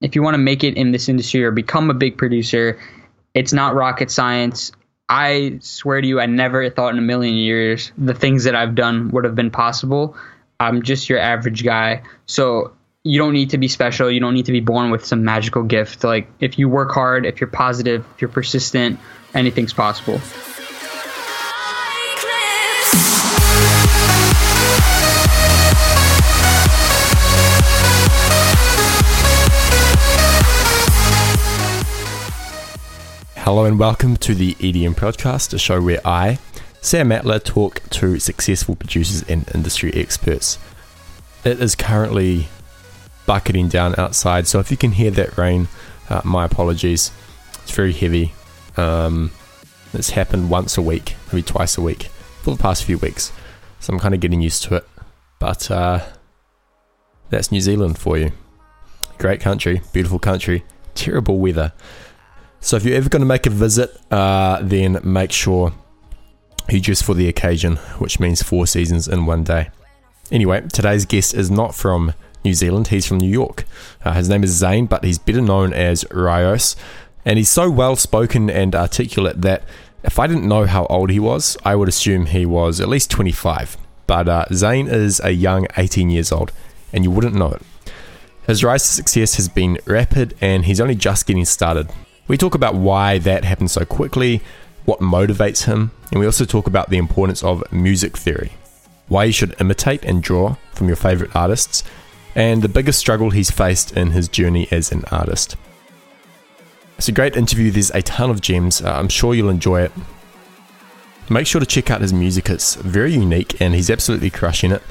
if you want to make it in this industry or become a big producer, it's not rocket science. I swear to you, I never thought in a million years the things that I've done would have been possible. I'm just your average guy. So you don't need to be special. You don't need to be born with some magical gift. Like if you work hard, if you're positive, if you're persistent, anything's possible. Hello and welcome to the EDM Prodcast, a show where I, Sam Matla, talk to successful producers and industry experts. It is currently bucketing down outside, so if you can hear that rain, uh, my apologies. It's very heavy. Um, it's happened once a week, maybe twice a week for the past few weeks, so I'm kind of getting used to it. But uh, that's New Zealand for you. Great country, beautiful country, terrible weather. So if you're ever going to make a visit, uh, then make sure you dress for the occasion, which means four seasons in one day. Anyway, today's guest is not from New Zealand, he's from New York. Uh, his name is Zane, but he's better known as Ryos. And he's so well spoken and articulate that if I didn't know how old he was, I would assume he was at least 25. But uh, Zane is a young 18 years old, and you wouldn't know it. His rise to success has been rapid, and he's only just getting started. We talk about why that happened so quickly, what motivates him, and we also talk about the importance of music theory, why you should imitate and draw from your favorite artists, and the biggest struggle he's faced in his journey as an artist. It's a great interview, there's a ton of gems, uh, I'm sure you'll enjoy it. Make sure to check out his music, it's very unique and he's absolutely crushing it.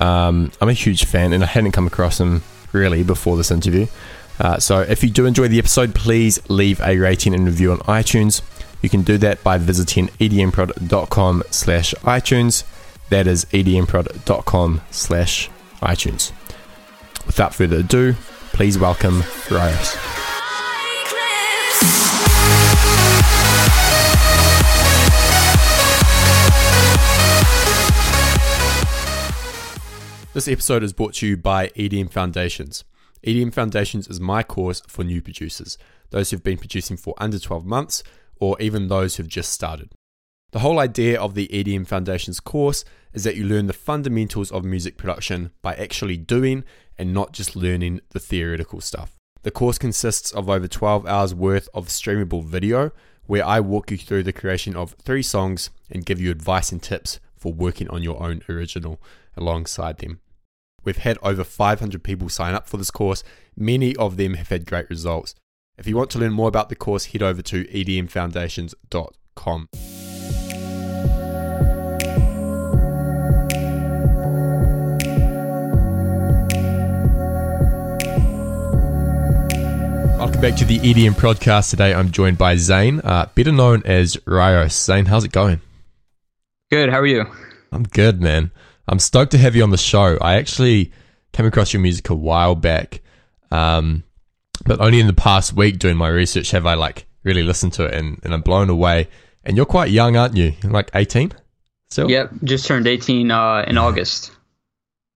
Um, I'm a huge fan and I hadn't come across him really before this interview. Uh, so if you do enjoy the episode, please leave a rating and review on iTunes. You can do that by visiting edmprod.com slash iTunes. That is edmprod.com slash iTunes. Without further ado, please welcome Ryos. This episode is brought to you by EDM Foundations. EDM Foundations is my course for new producers, those who've been producing for under 12 months, or even those who've just started. The whole idea of the EDM Foundations course is that you learn the fundamentals of music production by actually doing and not just learning the theoretical stuff. The course consists of over 12 hours worth of streamable video where I walk you through the creation of three songs and give you advice and tips for working on your own original alongside them. We've had over 500 people sign up for this course. Many of them have had great results. If you want to learn more about the course, head over to edmfoundations.com. Welcome back to the EDM Prodcast. Today I'm joined by Zane, uh, better known as Ryos. Zane, how's it going? Good. How are you? I'm good, man. I'm stoked to have you on the show. I actually came across your music a while back, um, but only in the past week doing my research have I like really listened to it, and, and I'm blown away. And you're quite young, aren't you? You're like 18 still? Yep. Just turned 18 uh, in August.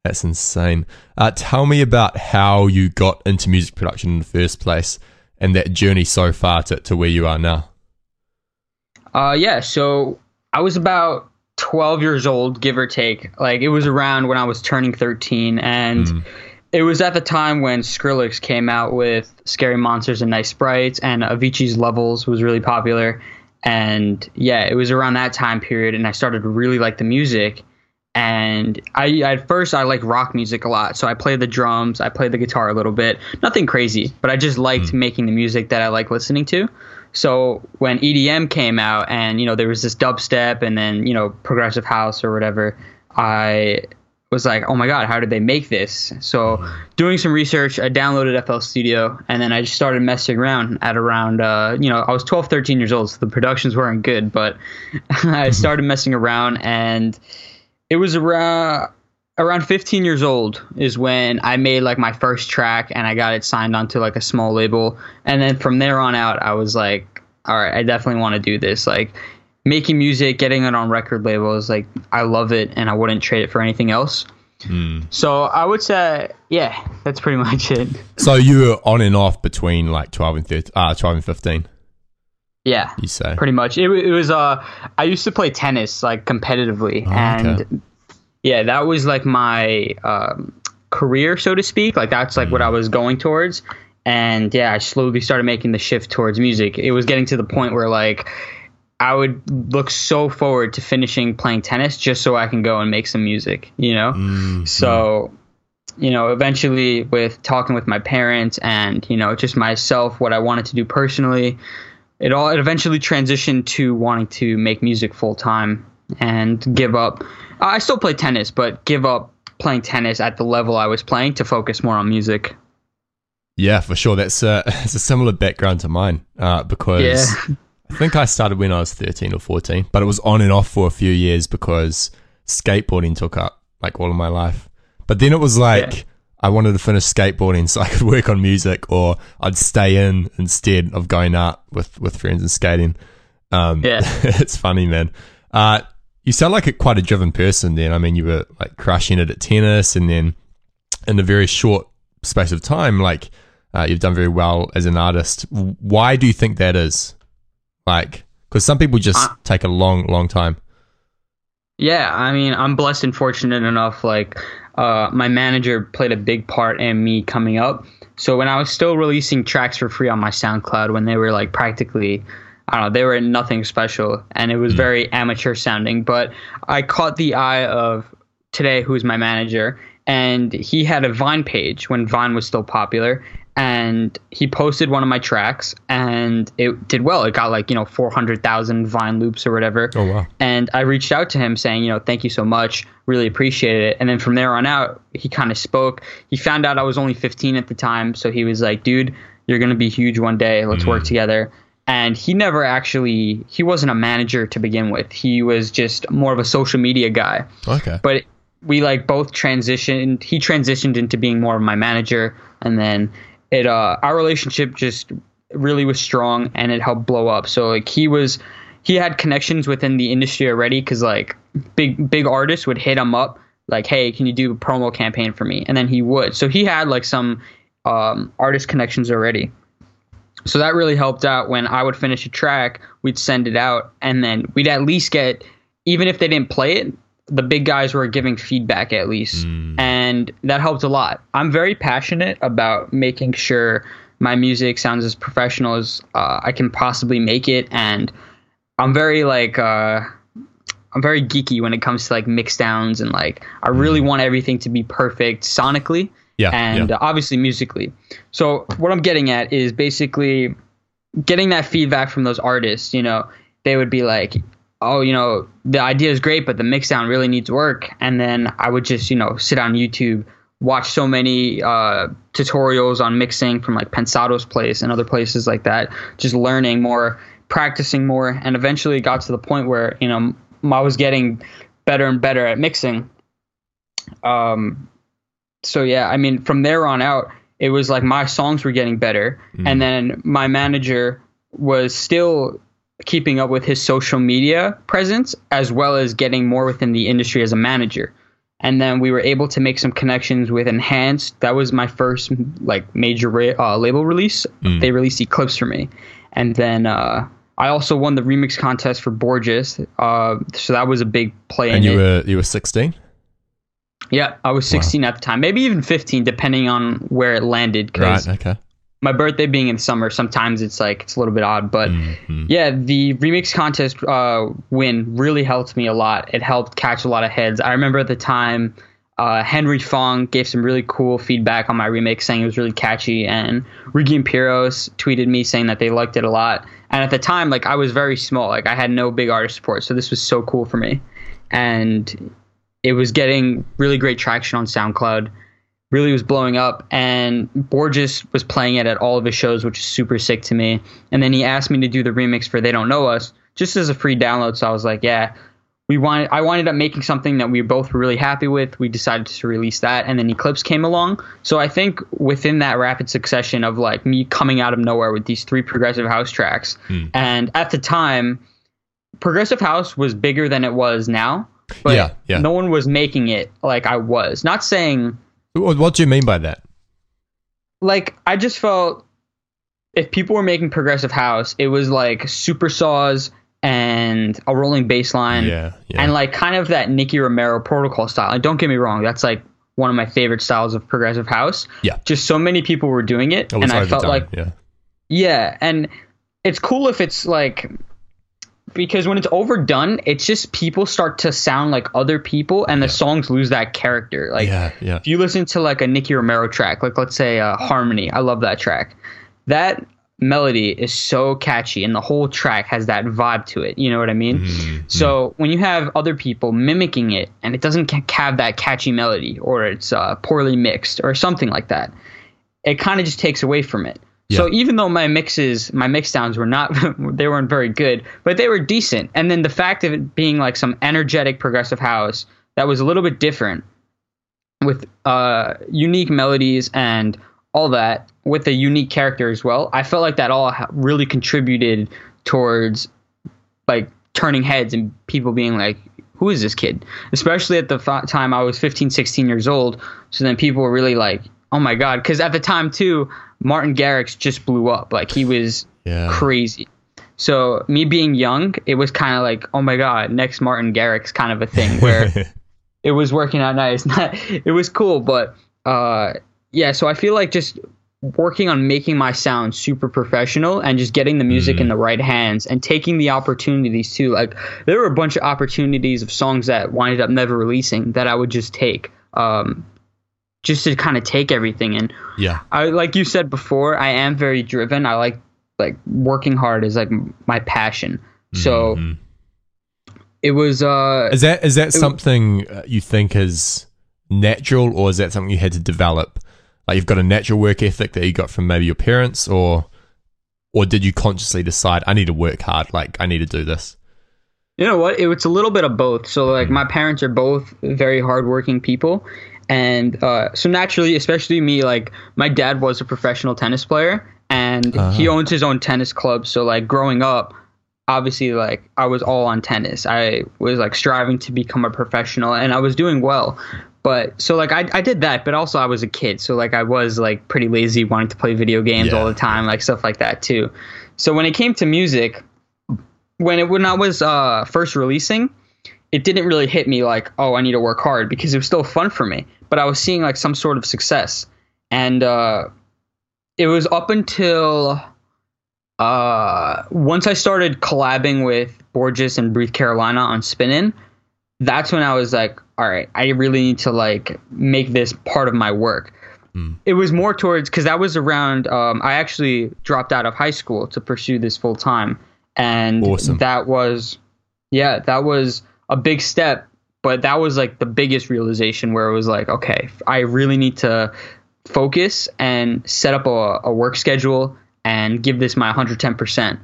That's insane. Uh, tell me about how you got into music production in the first place and that journey so far to, to where you are now. Uh, yeah. So I was about 12 years old, give or take. Like it was around when I was turning 13, and mm. it was at the time when Skrillex came out with Scary Monsters and Nice Sprites, and Avicii's Levels was really popular. And yeah, it was around that time period, and I started to really like the music. And I at first I like rock music a lot, so I played the drums, I played the guitar a little bit, nothing crazy, but I just liked mm. making the music that I like listening to. So when EDM came out and you know there was this dubstep and then you know progressive house or whatever, I was like, oh my god, how did they make this? So doing some research, I downloaded FL Studio and then I just started messing around at around uh, you know I was 12, 13 years old, so the productions weren't good, but I started messing around and it was around around 15 years old is when I made like my first track and I got it signed onto like a small label. And then from there on out, I was like, all right, I definitely want to do this. Like making music, getting it on record labels, like I love it and I wouldn't trade it for anything else. Mm. So I would say, yeah, that's pretty much it. So you were on and off between like 12 and 13, uh, 12 and 15, Yeah, you say? pretty much. It, it was uh, I used to play tennis like competitively, Oh, and okay. Yeah, that was like my um, career, so to speak. Like that's like Mm. what I was going towards. And yeah, I slowly started making the shift towards music. It was getting to the point where like I would look so forward to finishing playing tennis just so I can go and make some music, you know? Mm, So, you know, eventually with talking with my parents and, you know, just myself, what I wanted to do personally, it all it eventually transitioned to wanting to make music full time and give up. I still play tennis, but give up playing tennis at the level I was playing to focus more on music. Yeah, for sure. That's a, it's a similar background to mine uh, because Yeah. I think I started when I was 13 or 14, but it was on and off for a few years because skateboarding took up like all of my life. But then it was like Yeah. I wanted to finish skateboarding so I could work on music or I'd stay in instead of going out with, with friends and skating. Um, Yeah. it's funny, man. Uh, you sound like a, quite a driven person then. I mean, you were like crushing it at tennis and then in a very short space of time, like uh, you've done very well as an artist. Why do you think that is? Like, because some people just Uh, take a long, long time. Yeah, I mean, I'm blessed and fortunate enough. Like, uh, my manager played a big part in me coming up. So when I was still releasing tracks for free on my SoundCloud, when they were like practically, I don't know, they were nothing special, and it was hmm. very amateur sounding. But I caught the eye of today, who's my manager, and he had a Vine page when Vine was still popular, and he posted one of my tracks, and it did well. It got like you know 400,000 Vine loops or whatever. Oh, wow. And I reached out to him saying, you know, thank you so much, really appreciate it. And then from there on out, he kind of spoke. He found out I was only 15 at the time, so he was like, dude, you're gonna be huge one day. Let's work hmm. together. And he never actually, he wasn't a manager to begin with. He was just more of a social media guy. Okay. but we like both transitioned he transitioned into being more of my manager. And then it uh our relationship just really was strong and it helped blow up. So like he was he had connections within the industry already because like big big artists would hit him up like hey can you do a promo campaign for me? And then he would. So he had like some um artist connections already so that really helped out when I would finish a track, we'd send it out, and then we'd at least get, even if they didn't play it, the big guys were giving feedback at least. And that helped a lot. I'm very passionate about making sure my music sounds as professional as uh, I can possibly make it. And I'm very like, uh, I'm very geeky when it comes to like mix downs and like, I really want everything to be perfect sonically Yeah. and yeah. uh, obviously musically. So what I'm getting at is basically getting that feedback from those artists. You know, they would be like, "Oh, you know, the idea is great, but the mix down really needs work." And then I would just, you know, sit on YouTube, watch so many uh, tutorials on mixing from like Pensado's place and other places like that, just learning more, practicing more, and eventually got to the point where you know I was getting better and better at mixing. Um, so yeah, I mean, from there on out, it was like my songs were getting better, and then my manager was still keeping up with his social media presence as well as getting more within the industry as a manager. And then we were able to make some connections with Enhanced. That was my first like major ra- uh, label release. They released Eclipse for me, and then uh, I also won the remix contest for Borgeous. Uh, so that was a big play and you it. were you were 16. Yeah, I was 16 at the time, maybe even 15, depending on where it landed. Because Right. Okay. my birthday being in summer, sometimes it's like it's a little bit odd. But Mhm. yeah, the remix contest uh, win really helped me a lot. It helped catch a lot of heads. I remember at the time, uh, Henry Fong gave some really cool feedback on my remix, saying it was really catchy, and Ricky and Piros tweeted me saying that they liked it a lot. And at the time, like I was very small, like I had no big artist support, so this was so cool for me, and it was getting really great traction on SoundCloud. Really was blowing up, and Borgeous was playing it at all of his shows, which is super sick to me. And then he asked me to do the remix for "They Don't Know Us" just as a free download. So I was like, "Yeah." We wanted. I wound up making something that we both were really happy with. We decided to release that, and then Eclipse came along. So I think within that rapid succession of like me coming out of nowhere with these three progressive house tracks, hmm. and at the time, progressive house was bigger than it was now but Yeah, yeah. no one was making it like I was. Not saying What, do you mean by that? like I just felt if people were making progressive house, it was like super saws and a rolling bass line yeah, yeah. and like kind of that Nicky Romero protocol style. And don't get me wrong, that's like one of my favorite styles of progressive house. Yeah. Just so many people were doing it, It and I felt overdone, like yeah. yeah, and it's cool if it's like because when it's overdone, it's just people start to sound like other people, and the songs lose that character. Like yeah, yeah. if you listen to like a Nicky Romero track, like let's say uh, Harmony, I love that track. That melody is so catchy, and the whole track has that vibe to it. You know what I mean? Mm-hmm. So when you have other people mimicking it, and it doesn't have that catchy melody, or it's uh, poorly mixed, or something like that, it kind of just takes away from it. So even though my mixes, my mix downs were not, they weren't very good, but they were decent. And then the fact of it being like some energetic progressive house that was a little bit different, with uh, unique melodies and all that, with a unique character as well. I felt like that all really contributed towards like turning heads and people being like, "Who is this kid?" Especially at the f- time I was 15, 16 years old. So then people were really like, "Oh my god!" Because at the time too, Martin Garrix just blew up. Like he was Yeah. crazy. So me being young, it was kind of like, "Oh my god!" Next Martin Garrix kind of a thing where it was working out nice. Not, it was cool, but uh, yeah. So I feel like just working on making my sound super professional and just getting the music in the right hands and taking the opportunities too. Like there were a bunch of opportunities of songs that winded up never releasing that I would just take, um, just to kind of take everything in. yeah. I like you said before, I am very driven. I like like working hard is like my passion. So Mhm. it was uh Is that is that something uh, you think is natural, or is that something you had to develop? Like you've got a natural work ethic that you got from maybe your parents, or or did you consciously decide I need to work hard? Like I need to do this. You know what? It, it's a little bit of both. So like my parents are both very hardworking people, and uh, so naturally, especially me, like my dad was a professional tennis player, and he owns his own tennis club. So like growing up, obviously like I was all on tennis. I was like striving to become a professional, and I was doing well. But so like I, I did that, but also I was a kid, so like I was like pretty lazy, wanting to play video games Yeah. all the time, like stuff like that too. So when it came to music, when it when I was uh, first releasing, it didn't really hit me like, oh, I need to work hard because it was still fun for me. But I was seeing like some sort of success, and uh, it was up until uh, once I started collabing with Borgeous and Breathe Carolina on Spinnin'. That's when I was like, all right, I really need to like make this part of my work. It was more towards because that was around. Um, I actually dropped out of high school to pursue this full time, and Awesome. that was, yeah, that was a big step. But that was like the biggest realization where it was like, okay, I really need to focus and set up a, a work schedule and give this my 110%.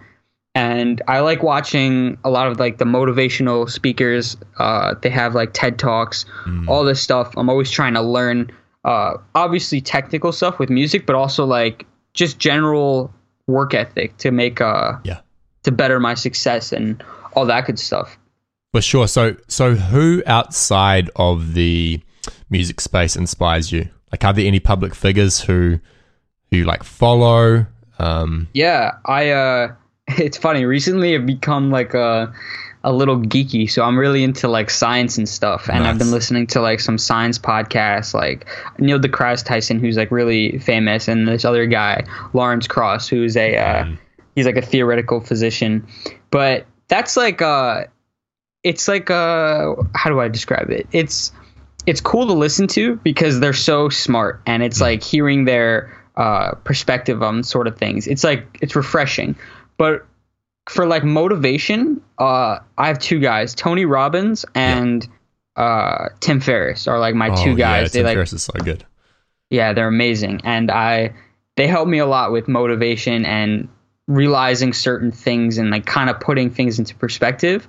And I like watching a lot of like the motivational speakers. Uh, they have like TED Talks, all this stuff. I'm always trying to learn, uh, obviously technical stuff with music, but also like just general work ethic to make uh Yeah. to better my success and all that good stuff. For sure. So so who outside of the music space inspires you? Like are there any public figures who who you like follow? Um Yeah, I uh it's funny. Recently I've become like a a little geeky, so I'm really into like science and stuff. And I've been listening to like some science podcasts like Neil deGrasse Tyson who's like really famous and this other guy, Lawrence Krauss, who's a uh he's like a theoretical physician. But that's like uh it's like uh how do I describe it? It's it's cool to listen to because they're so smart and it's like hearing their uh, perspective on sort of things. It's like it's refreshing. But for like motivation, uh, I have two guys, Tony Robbins and uh, Tim Ferriss are like my oh, two Yeah, guys. Tim they like Ferriss is so good. yeah, they're amazing, and I they help me a lot with motivation and realizing certain things and like kind of putting things into perspective.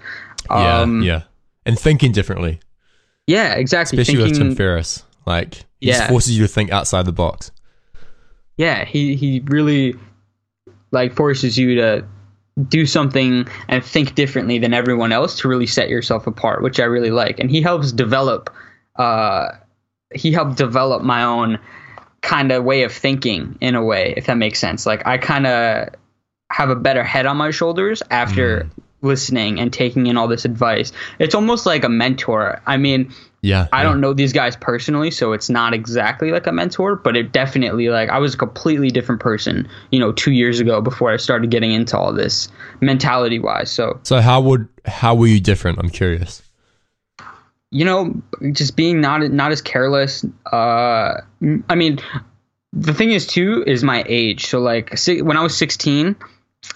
Yeah, Um, yeah. And thinking differently. yeah, exactly. Especially with Tim Thinking- Ferriss. Like he Yeah. forces you to think outside the box. yeah he he really like forces you to do something and think differently than everyone else to really set yourself apart, which I really like. And he helps develop. Uh, he helped develop my own kind of way of thinking in a way, if that makes sense. Like I kind of have a better head on my shoulders after mm. Listening and taking in all this advice. It's almost like a mentor. I mean, yeah, I yeah. don't know these guys personally, so it's not exactly like a mentor, but it definitely like I was a completely different person, you know, 2 years ago before I started getting into all this mentality wise. So So how would how were you different? I'm curious. You know, just being not not as careless. Uh I mean, the thing is too is my age. So like when I was 16,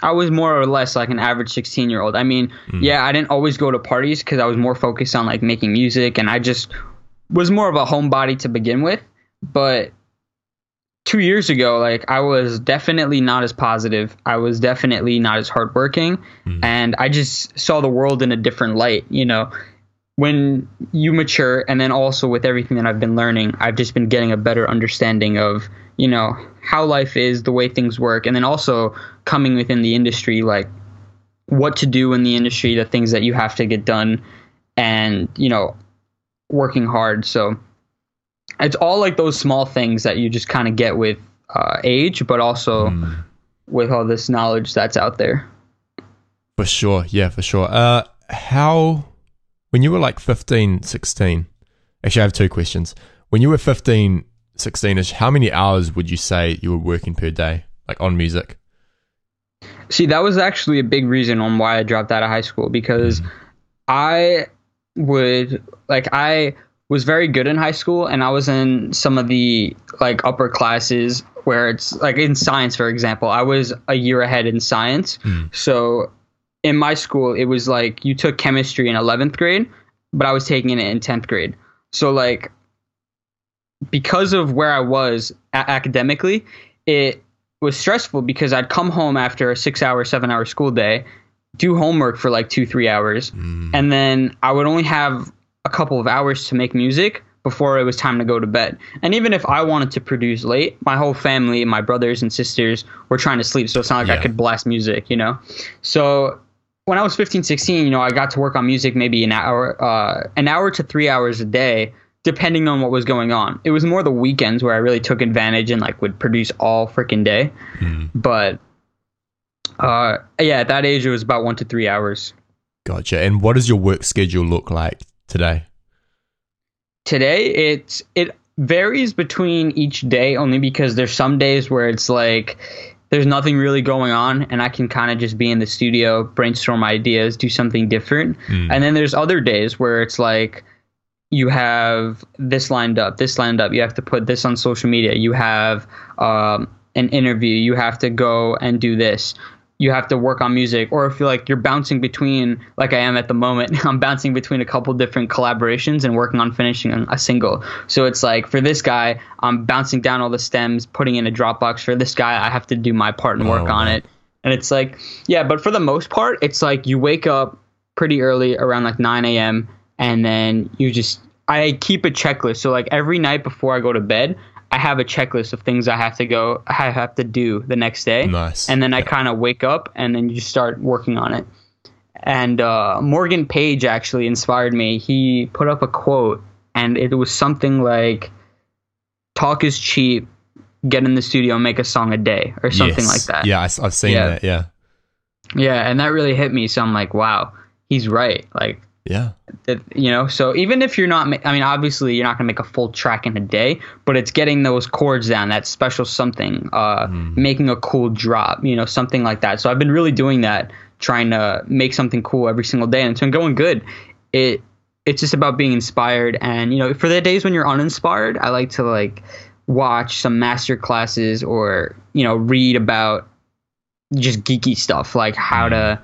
I was more or less like an average 16 year old. I mean, mm. yeah, I didn't always go to parties because I was more focused on like making music and I just was more of a homebody to begin with. But two years ago, like I was definitely not as positive. I was definitely not as hardworking. Mm. And I just saw the world in a different light, you know. When you mature, and then also with everything that I've been learning, I've just been getting a better understanding of, you know, how life is, the way things work, and then also coming within the industry, like what to do in the industry, the things that you have to get done, and you know, working hard. So it's all like those small things that you just kind of get with uh, age, but also mm. with all this knowledge that's out there. For sure, yeah, for sure. Uh, how when you were like 15, 16, actually, I have two questions. When you were 15, 16 ish, how many hours would you say you were working per day, like on music? See, that was actually a big reason on why I dropped out of high school because mm. I would like I was very good in high school and I was in some of the like upper classes where it's like in science for example, I was a year ahead in science. Mm. So in my school it was like you took chemistry in 11th grade, but I was taking it in 10th grade. So like because of where I was a- academically, it was stressful because I'd come home after a six hour, seven hour school day, do homework for like two, three hours, mm. and then I would only have a couple of hours to make music before it was time to go to bed. And even if I wanted to produce late, my whole family, my brothers and sisters were trying to sleep. So it's not like yeah. I could blast music, you know? So when I was 15, 16, you know, I got to work on music maybe an hour, uh, an hour to three hours a day depending on what was going on. It was more the weekends where I really took advantage and like would produce all freaking day. Mm. But uh, yeah, at that age, it was about one to three hours. Gotcha. And what does your work schedule look like today? Today, it's it varies between each day only because there's some days where it's like there's nothing really going on and I can kind of just be in the studio, brainstorm ideas, do something different. Mm. And then there's other days where it's like you have this lined up, this lined up. You have to put this on social media. You have um, an interview. You have to go and do this. You have to work on music, or if you're like you're bouncing between, like I am at the moment, I'm bouncing between a couple different collaborations and working on finishing a single. So it's like for this guy, I'm bouncing down all the stems, putting in a Dropbox. For this guy, I have to do my part and work oh, on it. And it's like, yeah, but for the most part, it's like you wake up pretty early, around like 9 a.m and then you just I keep a checklist. So like every night before I go to bed, I have a checklist of things I have to go I have to do the next day. Nice. And then I kind of wake up and then you start working on it. And uh, Morgan Page actually inspired me. He put up a quote and it was something like talk is cheap, get in the studio make a song a day or something yes. like that. Yeah, I, have seen yeah. that. Yeah. Yeah, and that really hit me. So I'm like, wow, he's right. Like yeah. That, you know, so even if you're not, I mean, obviously you're not going to make a full track in a day, but it's getting those chords down, that special something, uh, mm. making a cool drop, you know, something like that. So I've been really doing that, trying to make something cool every single day, and it's been going good. It it's just about being inspired, and you know, for the days when you're uninspired, I like to like watch some master classes or you know read about just geeky stuff like how mm. to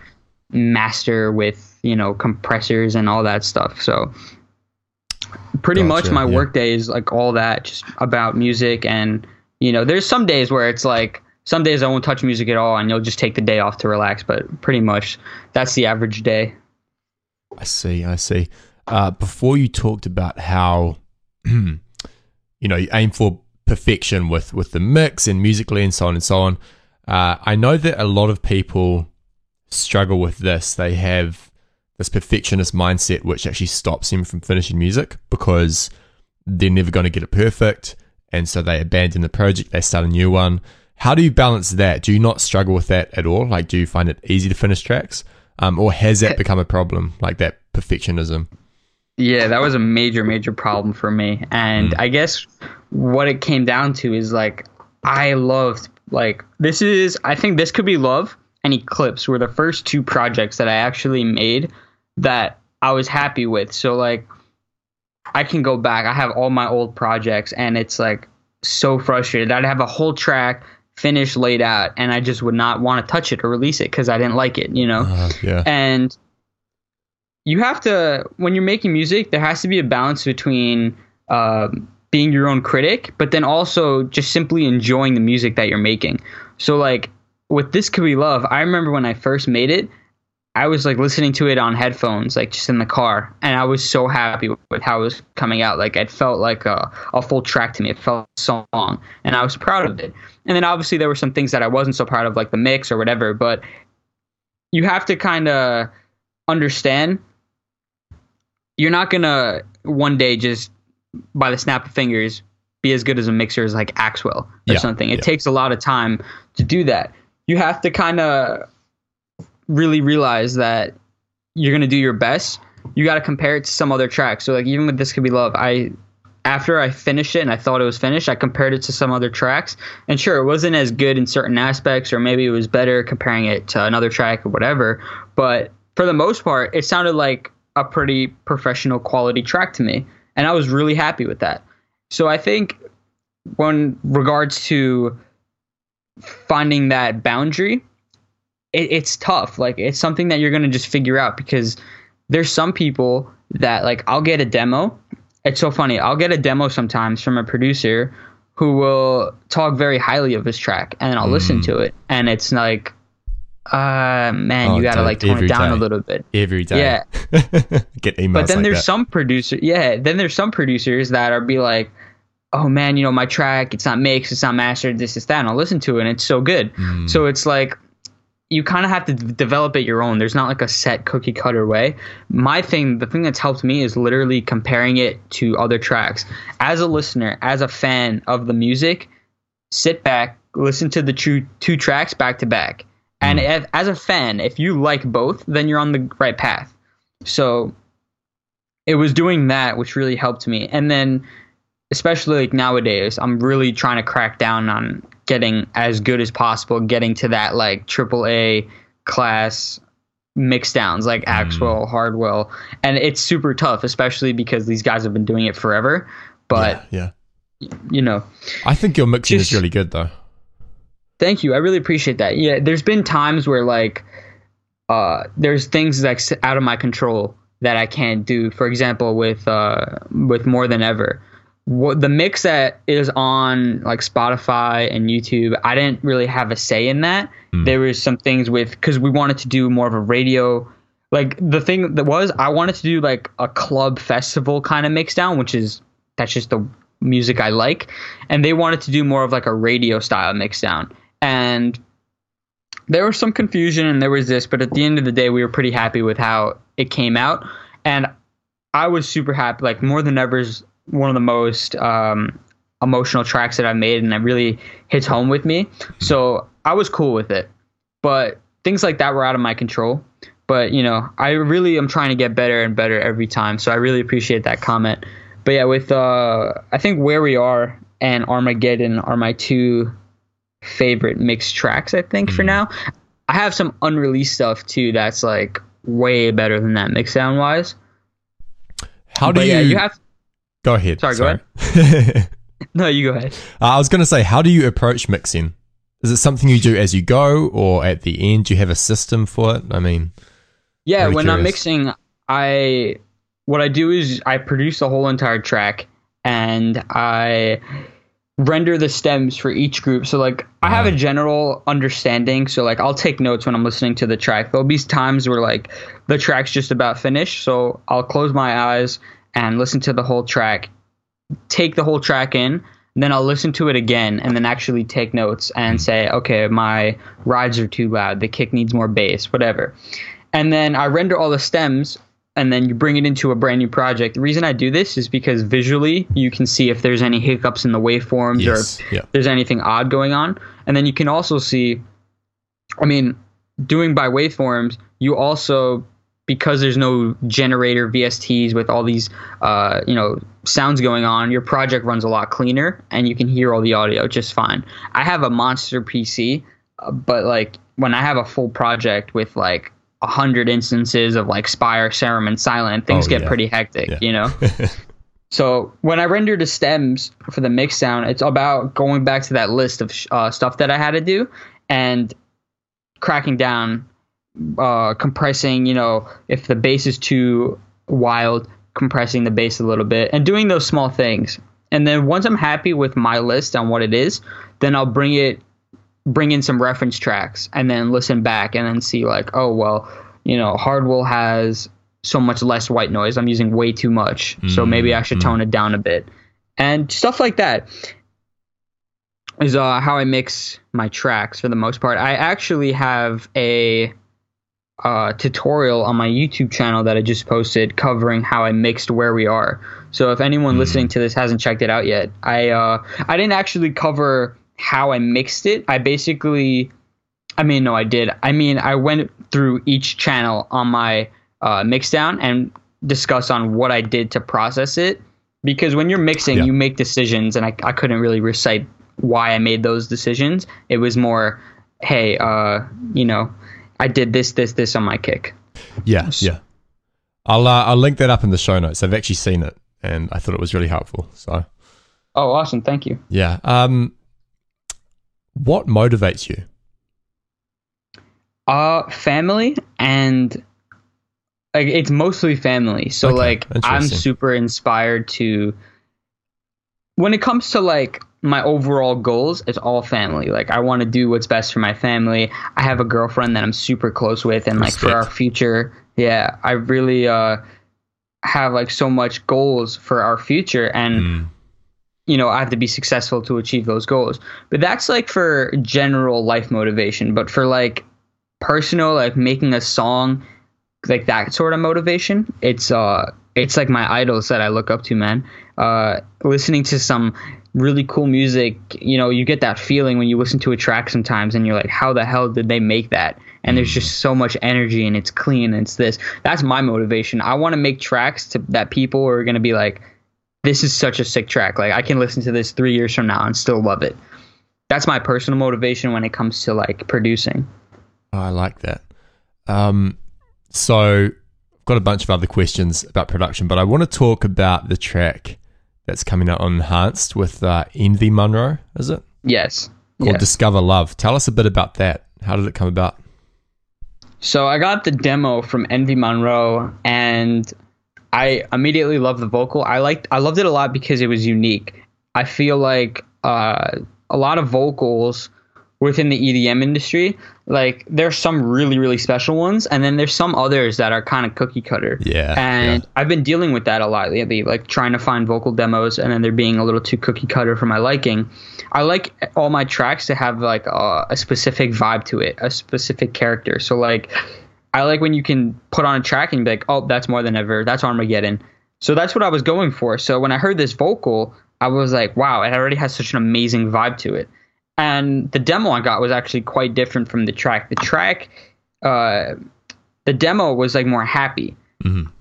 master with you know compressors and all that stuff. So pretty gotcha, much my yeah. work day is like all that, just about music. And you know, there's some days where it's like some days I won't touch music at all, and you'll just take the day off to relax. But pretty much that's the average day. I see. I see. Uh, before you talked about how you know you aim for perfection with with the mix and musically and so on and so on. Uh, I know that a lot of people struggle with this. They have this perfectionist mindset, which actually stops them from finishing music because they're never going to get it perfect. And so they abandon the project, they start a new one. How do you balance that? Do you not struggle with that at all? Like, do you find it easy to finish tracks? Um, or has that become a problem, like that perfectionism? Yeah, that was a major, major problem for me. And mm. I guess what it came down to is like, I loved, like, this is, I think this could be love and Eclipse were the first two projects that I actually made that I was happy with. So, like, I can go back. I have all my old projects, and it's like so frustrated. I'd have a whole track finished, laid out, and I just would not want to touch it or release it because I didn't like it, you know? Uh, yeah. And you have to, when you're making music, there has to be a balance between uh, being your own critic, but then also just simply enjoying the music that you're making. So, like, with This Could Be Love, I remember when I first made it, I was like listening to it on headphones, like just in the car, and I was so happy with how it was coming out. Like it felt like a, a full track to me. It felt like a song, and I was proud of it. And then obviously there were some things that I wasn't so proud of, like the mix or whatever. But you have to kind of understand you're not gonna one day just by the snap of fingers be as good as a mixer as like Axwell or yeah, something. It yeah. takes a lot of time to do that. You have to kind of really realize that you're gonna do your best, you got to compare it to some other track. So like even with this could be love, I after I finished it and I thought it was finished, I compared it to some other tracks. And sure, it wasn't as good in certain aspects, or maybe it was better comparing it to another track or whatever. But for the most part, it sounded like a pretty professional quality track to me. And I was really happy with that. So I think when regards to finding that boundary, it, it's tough. Like it's something that you're gonna just figure out because there's some people that like I'll get a demo. It's so funny. I'll get a demo sometimes from a producer who will talk very highly of his track, and I'll mm. listen to it, and it's like, uh, man, oh, you gotta like tone it down a little bit every day. Yeah, get emails. But then like there's that. some producer, yeah. Then there's some producers that are be like, oh man, you know my track, it's not mixed, it's not mastered, this is that, and I'll listen to it, and it's so good. Mm. So it's like you kind of have to d- develop it your own. There's not like a set cookie cutter way. My thing, the thing that's helped me is literally comparing it to other tracks. As a listener, as a fan of the music, sit back, listen to the two two tracks back to back. And mm. if, as a fan, if you like both, then you're on the right path. So it was doing that which really helped me. And then especially like nowadays, I'm really trying to crack down on getting as good as possible, getting to that like triple A class mix downs like mm. Axwell, Hardwell, and it's super tough, especially because these guys have been doing it forever. But yeah, yeah. you know, I think your mixing just, is really good though. Thank you, I really appreciate that. Yeah, there's been times where like uh, there's things that's out of my control that I can't do. For example, with uh, with more than ever what the mix that is on like Spotify and YouTube, I didn't really have a say in that. Mm. There was some things with because we wanted to do more of a radio. Like the thing that was, I wanted to do like a club festival kind of mix down, which is that's just the music I like, and they wanted to do more of like a radio style mix down, and there was some confusion and there was this, but at the end of the day, we were pretty happy with how it came out, and I was super happy. Like more than ever's one of the most um, emotional tracks that I've made, and it really hits home with me. So I was cool with it, but things like that were out of my control. But you know, I really am trying to get better and better every time. So I really appreciate that comment. But yeah, with uh, I think where we are and Armageddon are my two favorite mixed tracks. I think mm-hmm. for now, I have some unreleased stuff too that's like way better than that mix sound wise. How do but you? Yeah, you have Go ahead. Sorry, Sorry. go ahead. no, you go ahead. Uh, I was going to say, how do you approach mixing? Is it something you do as you go, or at the end? Do you have a system for it? I mean, yeah. When curious. I'm mixing, I what I do is I produce the whole entire track, and I render the stems for each group. So like I have a general understanding. So like I'll take notes when I'm listening to the track. There'll be times where like the track's just about finished. So I'll close my eyes and listen to the whole track, take the whole track in, then I'll listen to it again and then actually take notes and say, okay, my rides are too loud, the kick needs more bass, whatever. And then I render all the stems and then you bring it into a brand new project. The reason I do this is because visually you can see if there's any hiccups in the waveforms Yes, or yeah. if there's anything odd going on. And then you can also see, I mean, doing by waveforms, you also because there's no generator VSTs with all these uh, you know sounds going on, your project runs a lot cleaner and you can hear all the audio just fine. I have a monster PC, uh, but like when I have a full project with like a hundred instances of like Spire, Serum, and Sylenth, things Oh, get yeah. pretty hectic, Yeah. you know. So when I render the stems for the mix sound, it's about going back to that list of uh, stuff that I had to do and cracking down, uh, compressing. You know, if the bass is too wild, compressing the bass a little bit, and doing those small things. And then once I'm happy with my list on what it is, then I'll bring it, bring in some reference tracks, and then listen back and then see like, oh well, you know, Hardwell has so much less white noise. I'm using way too much. So maybe I should tone it down a bit. And stuff like that is uh, how I mix my tracks for the most part. I actually have a uh, tutorial on my YouTube channel that I just posted covering how I mixed Where We Are. So if anyone listening to this hasn't checked it out yet, I uh, I didn't actually cover how I mixed it. I basically I mean, no, I did. I mean, I went through each channel on my uh, mixdown and discussed on what I did to process it. Because when you're mixing, Yeah. you make decisions, and I, I couldn't really recite why I made those decisions. It was more, hey, uh, you know, I did this, this, this on my kick. Yeah, yeah. I'll uh, I'll link that up in the show notes. I've actually seen it, and I thought it was really helpful. So Oh, awesome! Thank you. yeah. Um, what motivates you? Uh, family and like it's mostly family. So Okay, like I'm super inspired to when it comes to like my overall goals, it's all family. Like I want to do what's best for my family. I have a girlfriend that I'm super close with and like for our future, yeah, I really uh have like so much goals for our future and Mm, you know, I have to be successful to achieve those goals. But that's like for general life motivation. But for like personal, like making a song, like that sort of motivation, it's uh, it's like my idols that I look up to, man. Uh, listening to some really cool music, you know, you get that feeling when you listen to a track sometimes, and you're like, how the hell did they make that? And there's just so much energy, and it's clean, and it's this. That's my motivation. I want to make tracks to that people are gonna be like this is such a sick track. Like I can listen to this three years from now and still love it. That's my personal motivation when it comes to like producing. Oh, I like that. Um, so got a bunch of other questions about production, but I want to talk about the track that's coming out on Enhanced with uh, Envy Monroe. Is it Yes. called Yes. Discover Love? Tell us a bit about that. How did it come about? So I got the demo from Envy Monroe and I immediately loved the vocal. I liked I loved it a lot because it was unique. I feel like uh, a lot of vocals within the EDM industry, like there's some really really special ones, and then there's some others that are kind of cookie cutter. Yeah, and yeah. I've been dealing with that a lot lately, like trying to find vocal demos, and then they're being a little too cookie cutter for my liking. I like all my tracks to have like a, a specific vibe to it, a specific character. So like, I like when you can put on a track and be like, oh, that's more than ever. That's Armageddon. So that's what I was going for. So when I heard this vocal, I was like, wow, it already has such an amazing vibe to it. And the demo I got was actually quite different from the track. The track, uh, the demo was like more happy.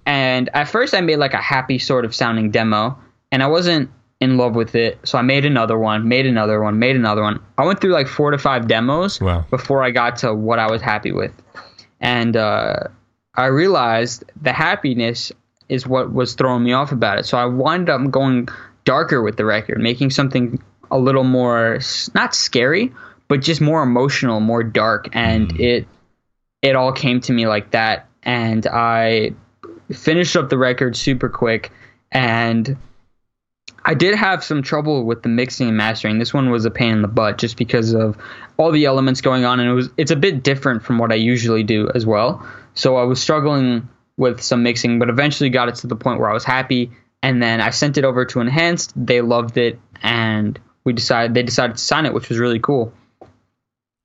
And at first, I made like a happy sort of sounding demo, and I wasn't in love with it. So I made another one, made another one, made another one. I went through like four to five demos Wow. before I got to what I was happy with. And uh, I realized the happiness is what was throwing me off about it. So I wound up going darker with the record, making something a little more not scary, but just more emotional, more dark. And mm. it it all came to me like that. And I finished up the record super quick and I did have some trouble with the mixing and mastering. This one was a pain in the butt just because of all the elements going on and it was it's a bit different from what I usually do as well. So I was struggling with some mixing, but eventually got it to the point where I was happy and then I sent it over to Enhanced. They loved it, and we decided they decided to sign it, which was really cool.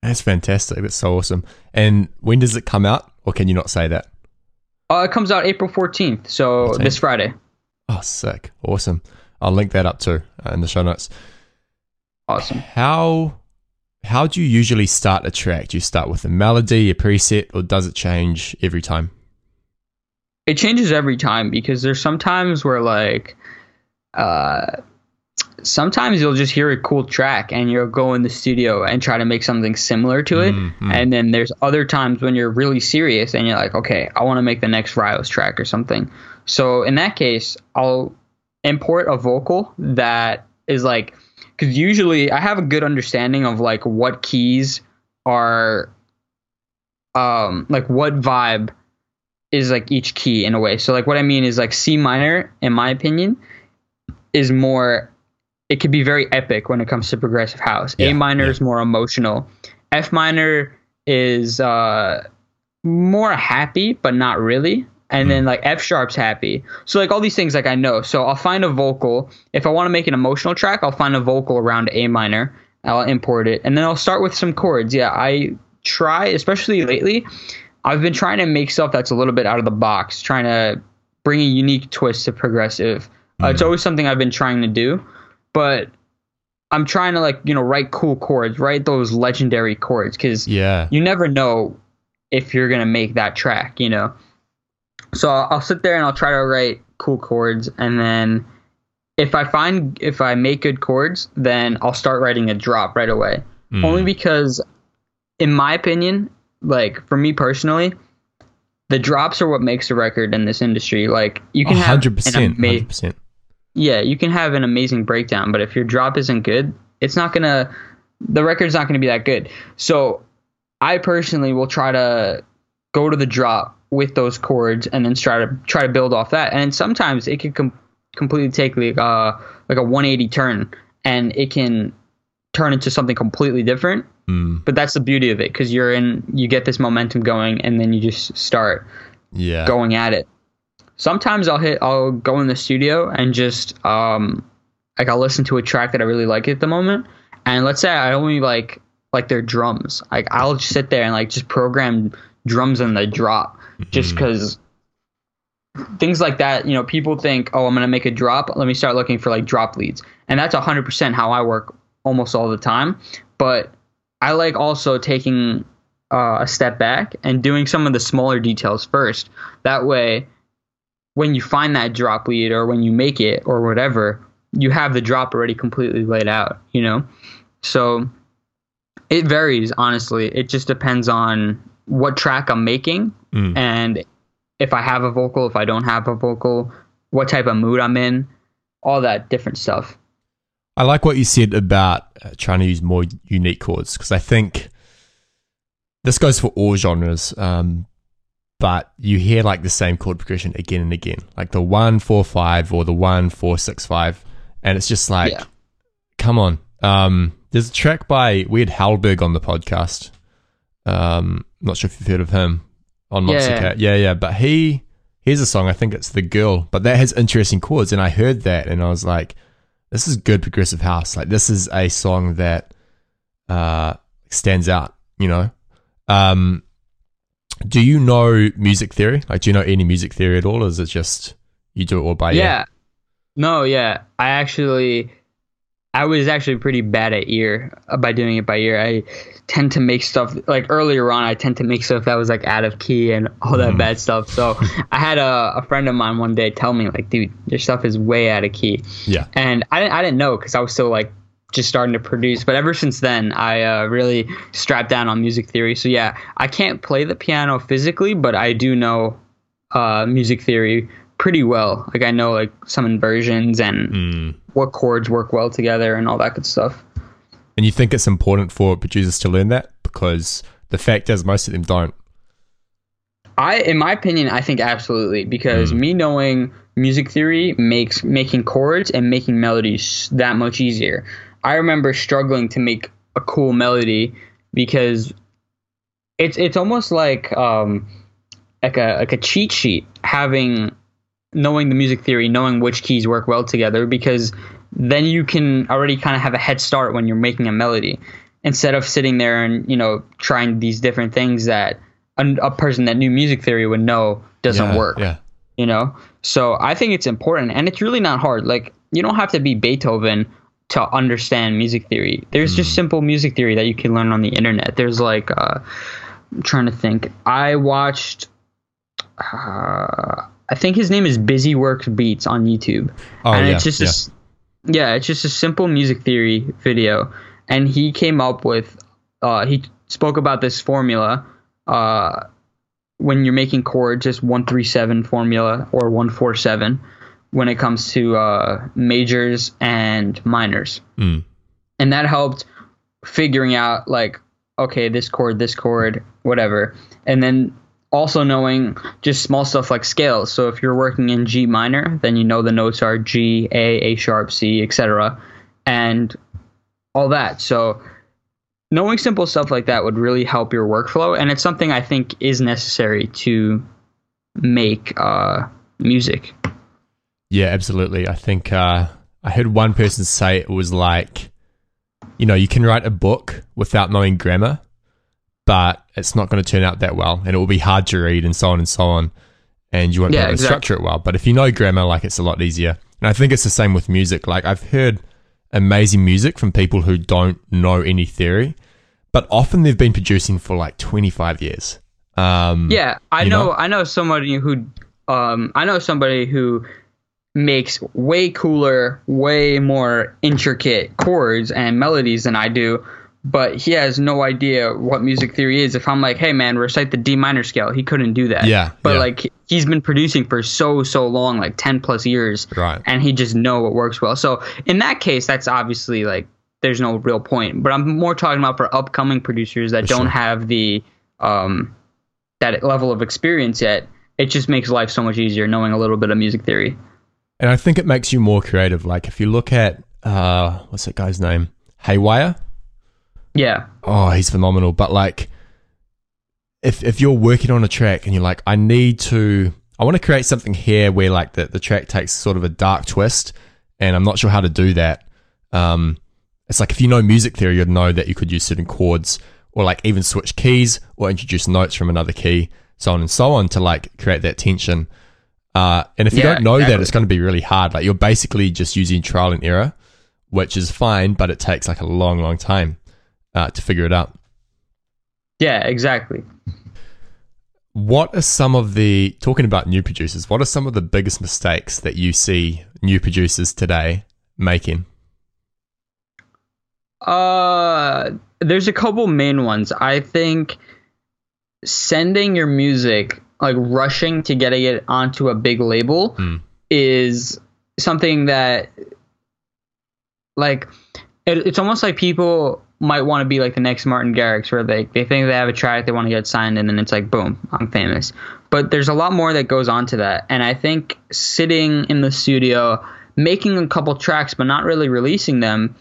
That's fantastic. That's so awesome. And when does it come out, or can you not say that? Uh, it comes out April 14th, so 14th. this Friday. Oh, sick. Awesome. I'll link that up too uh, in the show notes. Awesome. How how do you usually start a track? Do you start with a melody, a preset, or does it change every time? It changes every time because there's sometimes where like uh sometimes you'll just hear a cool track and you'll go in the studio and try to make something similar to it. Mm-hmm. And then there's other times when you're really serious and you're like, okay, I want to make the next Ryos track or something. So in that case, I'll import a vocal that is like, because usually I have a good understanding of like what keys are, um, like what vibe is like each key in a way. So like what I mean is like C minor, in my opinion, is more it can be very epic when it comes to progressive house. Yeah, a minor yeah. is more emotional. F minor is uh, more happy, but not really. And mm. then like F sharp's happy. So like all these things like I know. So I'll find a vocal. If I want to make an emotional track, I'll find a vocal around A minor. I'll import it, and then I'll start with some chords. Yeah, I try, especially lately. I've been trying to make stuff that's a little bit out of the box, trying to bring a unique twist to progressive. Uh, it's mm. always something I've been trying to do but I'm trying to like you know write cool chords, write those legendary chords because yeah, you never know if you're gonna make that track, you know. So I'll, I'll sit there and I'll try to write cool chords, and then if I find if I make good chords, then I'll start writing a drop right away. Mm. Only because, in my opinion, like for me personally, the drops are what makes a record in this industry. Like you can 100%, have 100%. Yeah, you can have an amazing breakdown, but if your drop isn't good, it's not gonna the record's not gonna be that good. So I personally will try to go to the drop with those chords and then try to try to build off that. And sometimes it can com- completely take like uh like a 180 turn and it can turn into something completely different. Mm. But that's the beauty of it because you're in you get this momentum going and then you just start yeah going at it sometimes I'll hit I'll go in the studio and just um like I'll listen to a track that I really like at the moment. And let's say I only like like their drums. Like I'll just sit there and like just program drums in the drop just because mm-hmm. things like that you know people think oh I'm gonna make a drop. Let me start looking for like drop leads. And that's 100% how I work almost all the time. But I like also taking uh, a step back and doing some of the smaller details first. That way when you find that drop lead or when you make it or whatever, you have the drop already completely laid out, you know? So it varies, honestly. It just depends on what track I'm making mm. and if I have a vocal, if I don't have a vocal, what type of mood I'm in, all that different stuff. I like what you said about uh, trying to use more unique chords because I think this goes for all genres. Um, but you hear like the same chord progression again and again, like the one four five or the one four six five, and it's just like, yeah. come on. Um, there's a track by we had Halberg on the podcast. Um, not sure if you've heard of him on Monster yeah. Yeah, yeah. But he here's a song. I think it's the girl, but that has interesting chords, and I heard that, and I was like, this is good progressive house. Like this is a song that uh stands out. You know. Um, do you know music theory? Like, do you know any music theory at all? Or is it just you do it all by ear? Yeah. No, yeah. I actually, I was actually pretty bad at ear uh, by doing it by ear. I tend to make stuff like earlier on. I tend to make stuff that was like out of key and all that mm. bad stuff. So I had a, a friend of mine one day tell me like, dude, your stuff is way out of key. Yeah. And I didn't, I didn't know because I was still like just starting to produce. But ever since then, I uh, really strapped down on music theory. So yeah, I can't play the piano physically, but I do know uh, music theory pretty well. Like I know like some inversions and mm. what chords work well together and all that good stuff. And you think it's important for producers to learn that because the fact is most of them don't. I, in my opinion, I think absolutely because mm. me knowing music theory makes making chords and making melodies that much easier. I remember struggling to make a cool melody because it's it's almost like um like a like a cheat sheet having knowing the music theory, knowing which keys work well together, because then you can already kind of have a head start when you're making a melody instead of sitting there and you know trying these different things that a, a person that knew music theory would know doesn't yeah, work. Yeah. You know, so I think it's important, and it's really not hard. Like you don't have to be Beethoven to understand music theory. There's mm. just simple music theory that you can learn on the internet. There's like, uh, I'm trying to think. I watched. Uh, I think his name is Busy Works Beats on YouTube, oh, and yeah, it's just yeah. a, yeah, it's just a simple music theory video, and he came up with. Uh, he spoke about this formula. Uh, when you're making chords, just one three seven formula or one four seven when it comes to uh, majors and minors, mm. and that helped figuring out like okay this chord this chord whatever, and then also knowing just small stuff like scales. So if you're working in G minor, then you know the notes are G, A, A sharp, C, etc., and all that. So knowing simple stuff like that would really help your workflow, and it's something I think is necessary to make uh, music. Yeah, absolutely. I think uh, I heard one person say it was like, you know, you can write a book without knowing grammar, but it's not going to turn out that well, and it will be hard to read, and so on and so on, and you won't Yeah, be able to exactly. structure it well. But if you know grammar, like it's a lot easier. And I think it's the same with music. Like I've heard amazing music from people who don't know any theory, but often they've been producing for like 25 years. Um, Yeah, I know, know? I know somebody who, um, I know somebody who makes way cooler, way more intricate chords and melodies than I do, but he has no idea what music theory is. If I'm like, hey man, recite the D minor scale, he couldn't do that. Yeah, but yeah. like he's been producing for so so long, like ten plus years, Right. and he just know what works well. So in that case, that's obviously like there's no real point. But I'm more talking about for upcoming producers that For don't sure. have the um that level of experience yet. It just makes life so much easier knowing a little bit of music theory. And I think it makes you more creative. Like if you look at uh, what's that guy's name? Haywyre. Yeah, Oh, he's phenomenal. But like, if if you're working on a track and you're like, I need to, I want to create something here where like the the track takes sort of a dark twist, and I'm not sure how to do that. Um, it's like if you know music theory, you'd know that you could use certain chords or like even switch keys or introduce notes from another key, so on and so on to like create that tension. Uh, and if you Yeah, don't know that, it's going to be really hard. Like you're basically just using trial and error, which is fine, but it takes like a long, long time uh, to figure it out. yeah, exactly. What are some of the talking about new producers? What are some of the biggest mistakes that you see new producers today making? Uh, there's a couple main ones. I think sending your music, like rushing to getting it onto a big label, Hmm. is something that, like, it, it's almost like people might want to be like the next Martin Garrix, where they they think they have a track, they want to get signed, and then it's like, boom, I'm famous. But there's a lot more that goes on to that, and I think sitting in the studio, making a couple tracks, but not really releasing them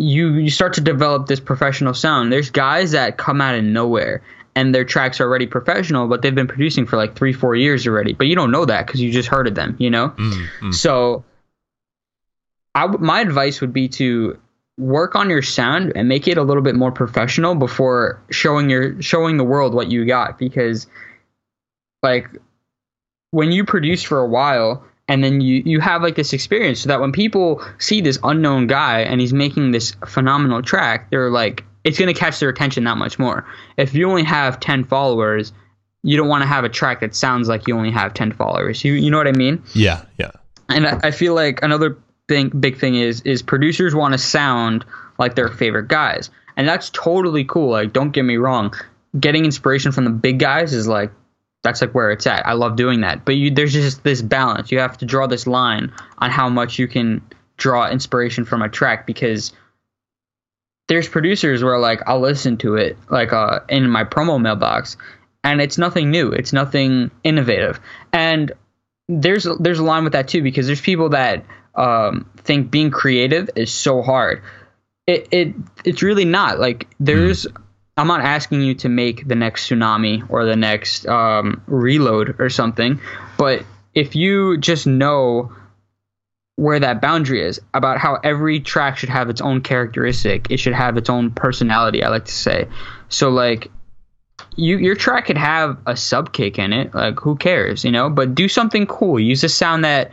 you you start to develop this professional sound. There's guys that come out of nowhere and their tracks are already professional, but they've been producing for like three, four years already. But you don't know that because you just heard of them, you know. Mm, mm. So, I w- my advice would be to work on your sound and make it a little bit more professional before showing your showing the world what you got because, like, when you produce for a while and then you you have like this experience so that when people see this unknown guy and he's making this phenomenal track they're like it's going to catch their attention that much more. If you only have 10 followers you don't want to have a track that sounds like you only have 10 followers. You you know what i mean? Yeah, yeah, and I, I feel like another thing big thing is is producers want to sound like their favorite guys. And that's totally cool like don't get me wrong. Getting inspiration from the big guys is like that's like where it's at. I love doing that. But you there's just this balance. You have to draw this line on how much you can draw inspiration from a track because there's producers where like I'll listen to it like uh in my promo mailbox and it's nothing new it's nothing innovative and there's there's a line with that too because there's people that um, think being creative is so hard. It it it's really not. Like there's I'm not asking you to make the next tsunami or the next um, reload or something, but if you just know where that boundary is about how every track should have its own characteristic, it should have its own personality. I like to say. So like you your track could have a sub kick in it, like who cares, you know? But do something cool. Use a sound that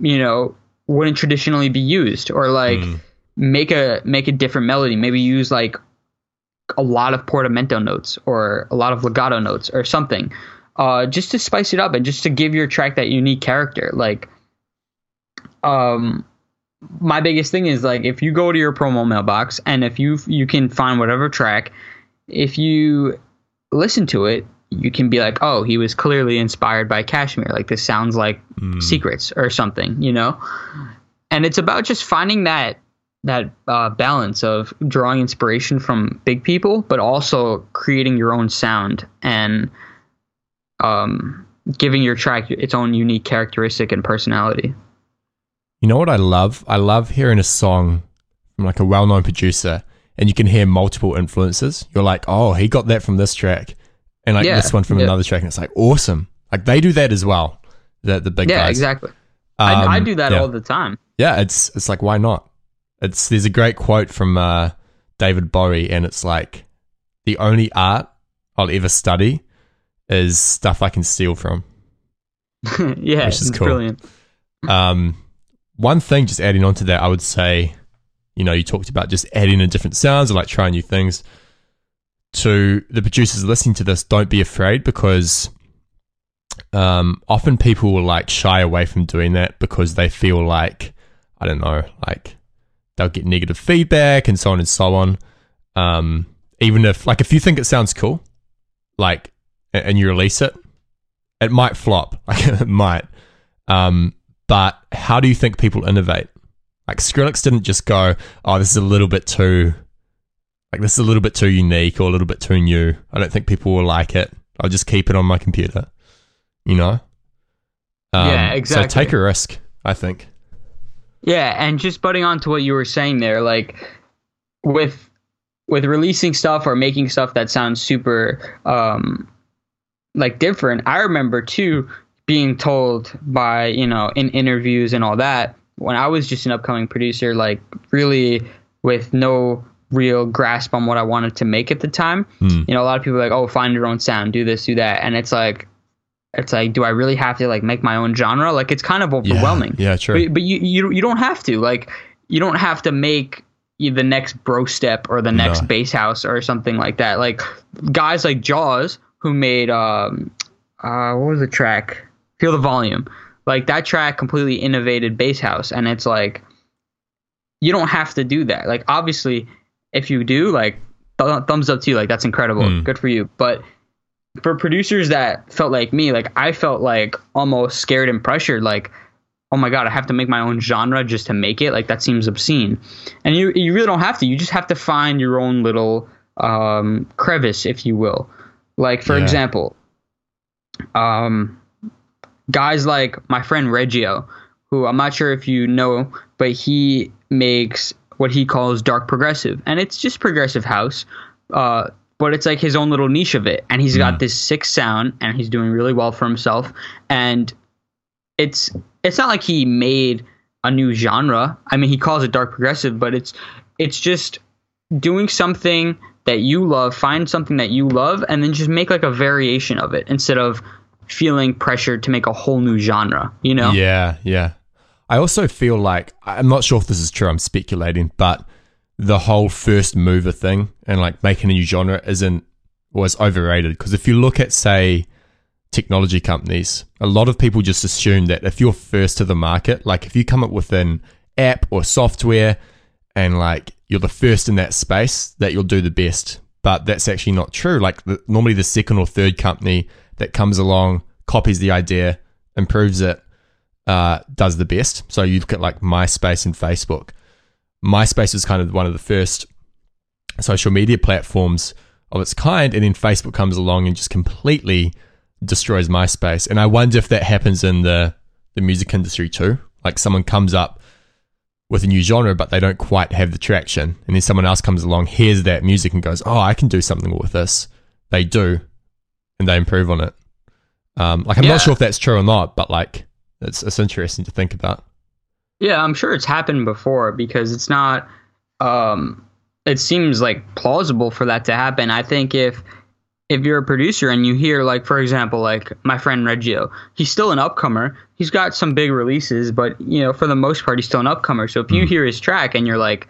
you know wouldn't traditionally be used, or like mm. make a make a different melody. Maybe use like a lot of portamento notes or a lot of legato notes or something, uh, just to spice it up and just to give your track that unique character. Like, um, my biggest thing is like if you go to your promo mailbox and if you you can find whatever track, if you listen to it, you can be like, oh, he was clearly inspired by KSHMR. Like this sounds like mm. Secrets or something, you know. And it's about just finding that that uh, balance of drawing inspiration from big people, but also creating your own sound and um, giving your track its own unique characteristic and personality. You know what I love? I love hearing a song from like a well-known producer, and you can hear multiple influences. You're like, oh, he got that from this track, and like yeah, this one from yeah. another track, and it's like awesome. Like they do that as well. The the big yeah, guys. exactly. Um, I, I, um, do that yeah. all the time. Yeah, it's it's like why not? It's there's a great quote from uh, David Bowie, and it's like the only art I'll ever study is stuff I can steal from. yeah, which is cool. brilliant. Um, one thing, just adding on to that, I would say, you know, you talked about just adding in different sounds or like trying new things. To the producers listening to this, don't be afraid because um, often people will like shy away from doing that because they feel like I don't know, like they'll get negative feedback and so on and so on. Um, even if, like, if you think it sounds cool, like, and you release it, it might flop. Like, it might. Um, but how do you think people innovate? Like, Skrillex didn't just go, oh, this is a little bit too, like, this is a little bit too unique or a little bit too new. I don't think people will like it. I'll just keep it on my computer, you know? Um, yeah, exactly. So take a risk, I think. Yeah, and just butting on to what you were saying there, like with with releasing stuff or making stuff that sounds super um like different. I remember too being told by, you know, in interviews and all that, when I was just an upcoming producer, like really with no real grasp on what I wanted to make at the time. Mm. You know, a lot of people are like, oh, find your own sound, do this, do that. And it's like, it's like, do I really have to like make my own genre? Like, it's kind of overwhelming. Yeah, yeah true. But, but, you, you you don't have to. Like, you don't have to make the next bro step or the next no. bass house or something like that. Like guys like Jauz who made um uh what was the track? Feel the volume. Like that track completely innovated bass house, and it's like you don't have to do that. Like obviously, if you do, like th- thumbs up to you. Like that's incredible. Mm. Good for you. But for producers that felt like me, like I felt like almost scared and pressured, like, oh my god, I have to make my own genre just to make it. Like that seems obscene. And you you really don't have to. You just have to find your own little um, crevice, if you will. Like for yeah. example, um, guys like my friend Reggio, who I'm not sure if you know, but he makes what he calls dark progressive, and it's just progressive house. Uh, but it's like his own little niche of it and he's got mm. this sick sound and he's doing really well for himself and it's it's not like he made a new genre i mean he calls it dark progressive but it's it's just doing something that you love find something that you love and then just make like a variation of it instead of feeling pressured to make a whole new genre you know? Yeah yeah. I also feel like i'm not sure if this is true i'm speculating but the whole first mover thing and like making a new genre isn't was overrated. Because if you look at say technology companies a lot of people just assume that if you're first to the market like if you come up with an app or software and like you're the first in that space that you'll do the best. But that's actually not true. Like the, normally the second or third company that comes along copies the idea improves it uh, does the best so you look at like myspace and facebook MySpace was kind of one of the first social media platforms of its kind, and then Facebook comes along and just completely destroys MySpace. And I wonder if that happens in the the music industry too. Like someone comes up with a new genre, but they don't quite have the traction, and then someone else comes along, hears that music, and goes, "Oh, I can do something with this." They do, and they improve on it. Um, like I'm yeah. not sure if that's true or not, but like It's it's interesting to think about. Yeah, I'm sure it's happened before because it's not. Um, it seems like plausible for that to happen. I think if if you're a producer and you hear like for example like my friend Reggio, he's still an upcomer. He's got some big releases, but you know for the most part he's still an upcomer. So if you hear his track and you're like,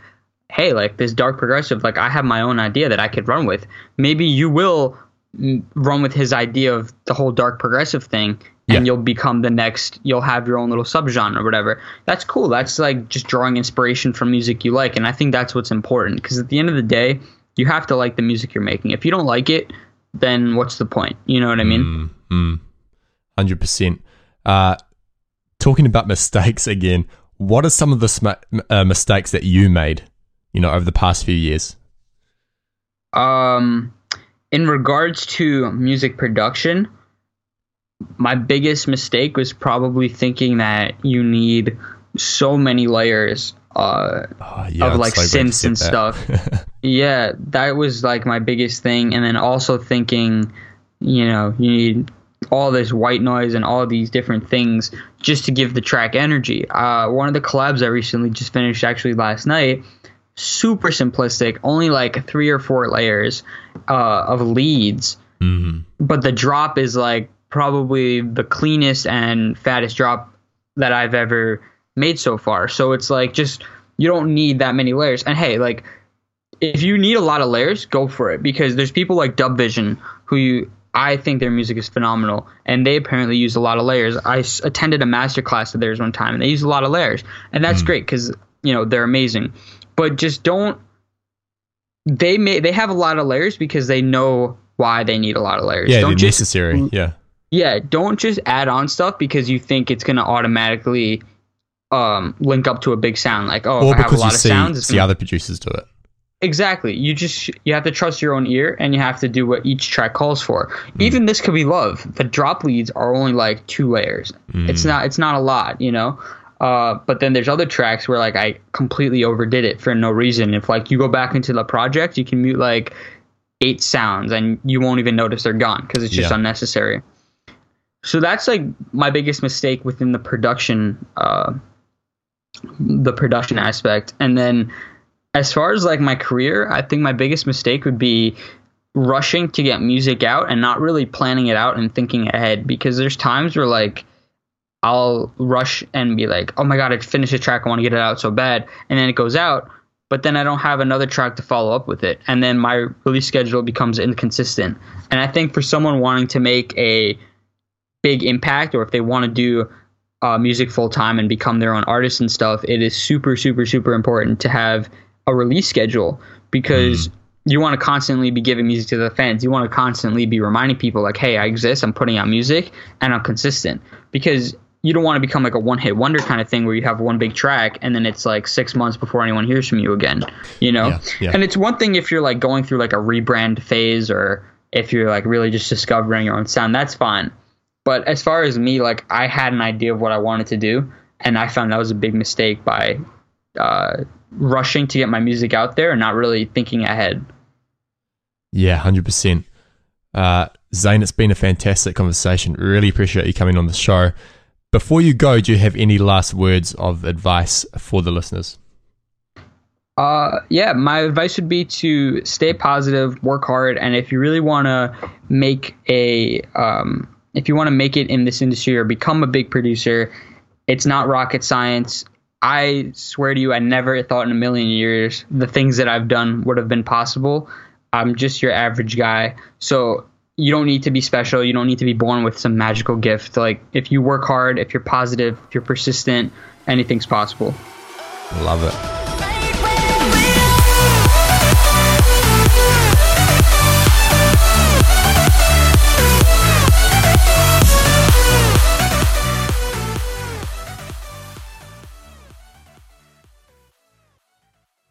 hey, like this dark progressive, like I have my own idea that I could run with. Maybe you will run with his idea of the whole dark progressive thing and yeah. you'll become the next you'll have your own little subgenre or whatever. That's cool. That's like just drawing inspiration from music you like and i think that's what's important because at the end of the day you have to like the music you're making. If you don't like it then what's the point? You know what i mean? Mm, 100% uh, talking about mistakes again what are some of the sm- uh, mistakes that you made you know over the past few years? Um in regards to music production, my biggest mistake was probably thinking that you need so many layers uh, oh, yeah, of like synths and stuff. yeah, that was like my biggest thing. And then also thinking, you know, you need all this white noise and all these different things just to give the track energy. Uh, one of the collabs I recently just finished actually last night super simplistic, only like three or four layers uh, of leads. Mm-hmm. But the drop is like probably the cleanest and fattest drop that I've ever made so far. So it's like just you don't need that many layers. And hey, like if you need a lot of layers, go for it because there's people like DubVision who you I think their music is phenomenal, and they apparently use a lot of layers. I s- attended a master class of theirs one time, and they use a lot of layers, and that's mm. great because you know they're amazing but just don't they may they have a lot of layers because they know why they need a lot of layers. Yeah, don't just, necessary. Yeah. Yeah, don't just add on stuff because you think it's gonna automatically um, link up to a big sound. Like, oh, or if I have a lot of see, sounds, see gonna... other producers do it. Exactly. You just you have to trust your own ear and you have to do what each track calls for. Mm. Even this could be love. The drop leads are only like two layers. Mm. It's not it's not a lot, you know. Uh, but then there's other tracks where like I completely overdid it for no reason. If like you go back into the project, you can mute like eight sounds and you won't even notice they're gone because it's just yeah. unnecessary. So that's like my biggest mistake within the production, uh, the production aspect. And then as far as like my career, I think my biggest mistake would be rushing to get music out and not really planning it out and thinking ahead because there's times where like I'll rush and be like, oh my god, I finished a track, I want to get it out so bad, and then it goes out, but then I don't have another track to follow up with it, and then my release schedule becomes inconsistent. And I think for someone wanting to make a big impact, or if they want to do uh, music full time and become their own artist and stuff, it is super, super, super important to have a release schedule because. Mm you want to constantly be giving music to the fans. You want to constantly be reminding people like, "Hey, I exist. I'm putting out music, and I'm consistent." Because you don't want to become like a one hit wonder kind of thing where you have one big track and then it's like six months before anyone hears from you again, you know? Yeah, yeah. And it's one thing if you're like going through like a rebrand phase or if you're like really just discovering your own sound, that's fine. But as far as me, like I had an idea of what I wanted to do and I found that was a big mistake by uh, rushing to get my music out there and not really thinking ahead. Yeah, 100%. Uh, Zane, it's been a fantastic conversation. Really appreciate you coming on the show. Before you go, do you have any last words of advice for the listeners? Uh, yeah, my advice would be to stay positive, work hard, and if you really want to make a, um, if you want to make it in this industry or become a big producer, it's not rocket science. I swear to you, I never thought in a million years the things that I've done would have been possible. I'm just your average guy. So you don't need to be special. You don't need to be born with some magical gift. Like if you work hard, if you're positive, if you're persistent, anything's possible. Love it.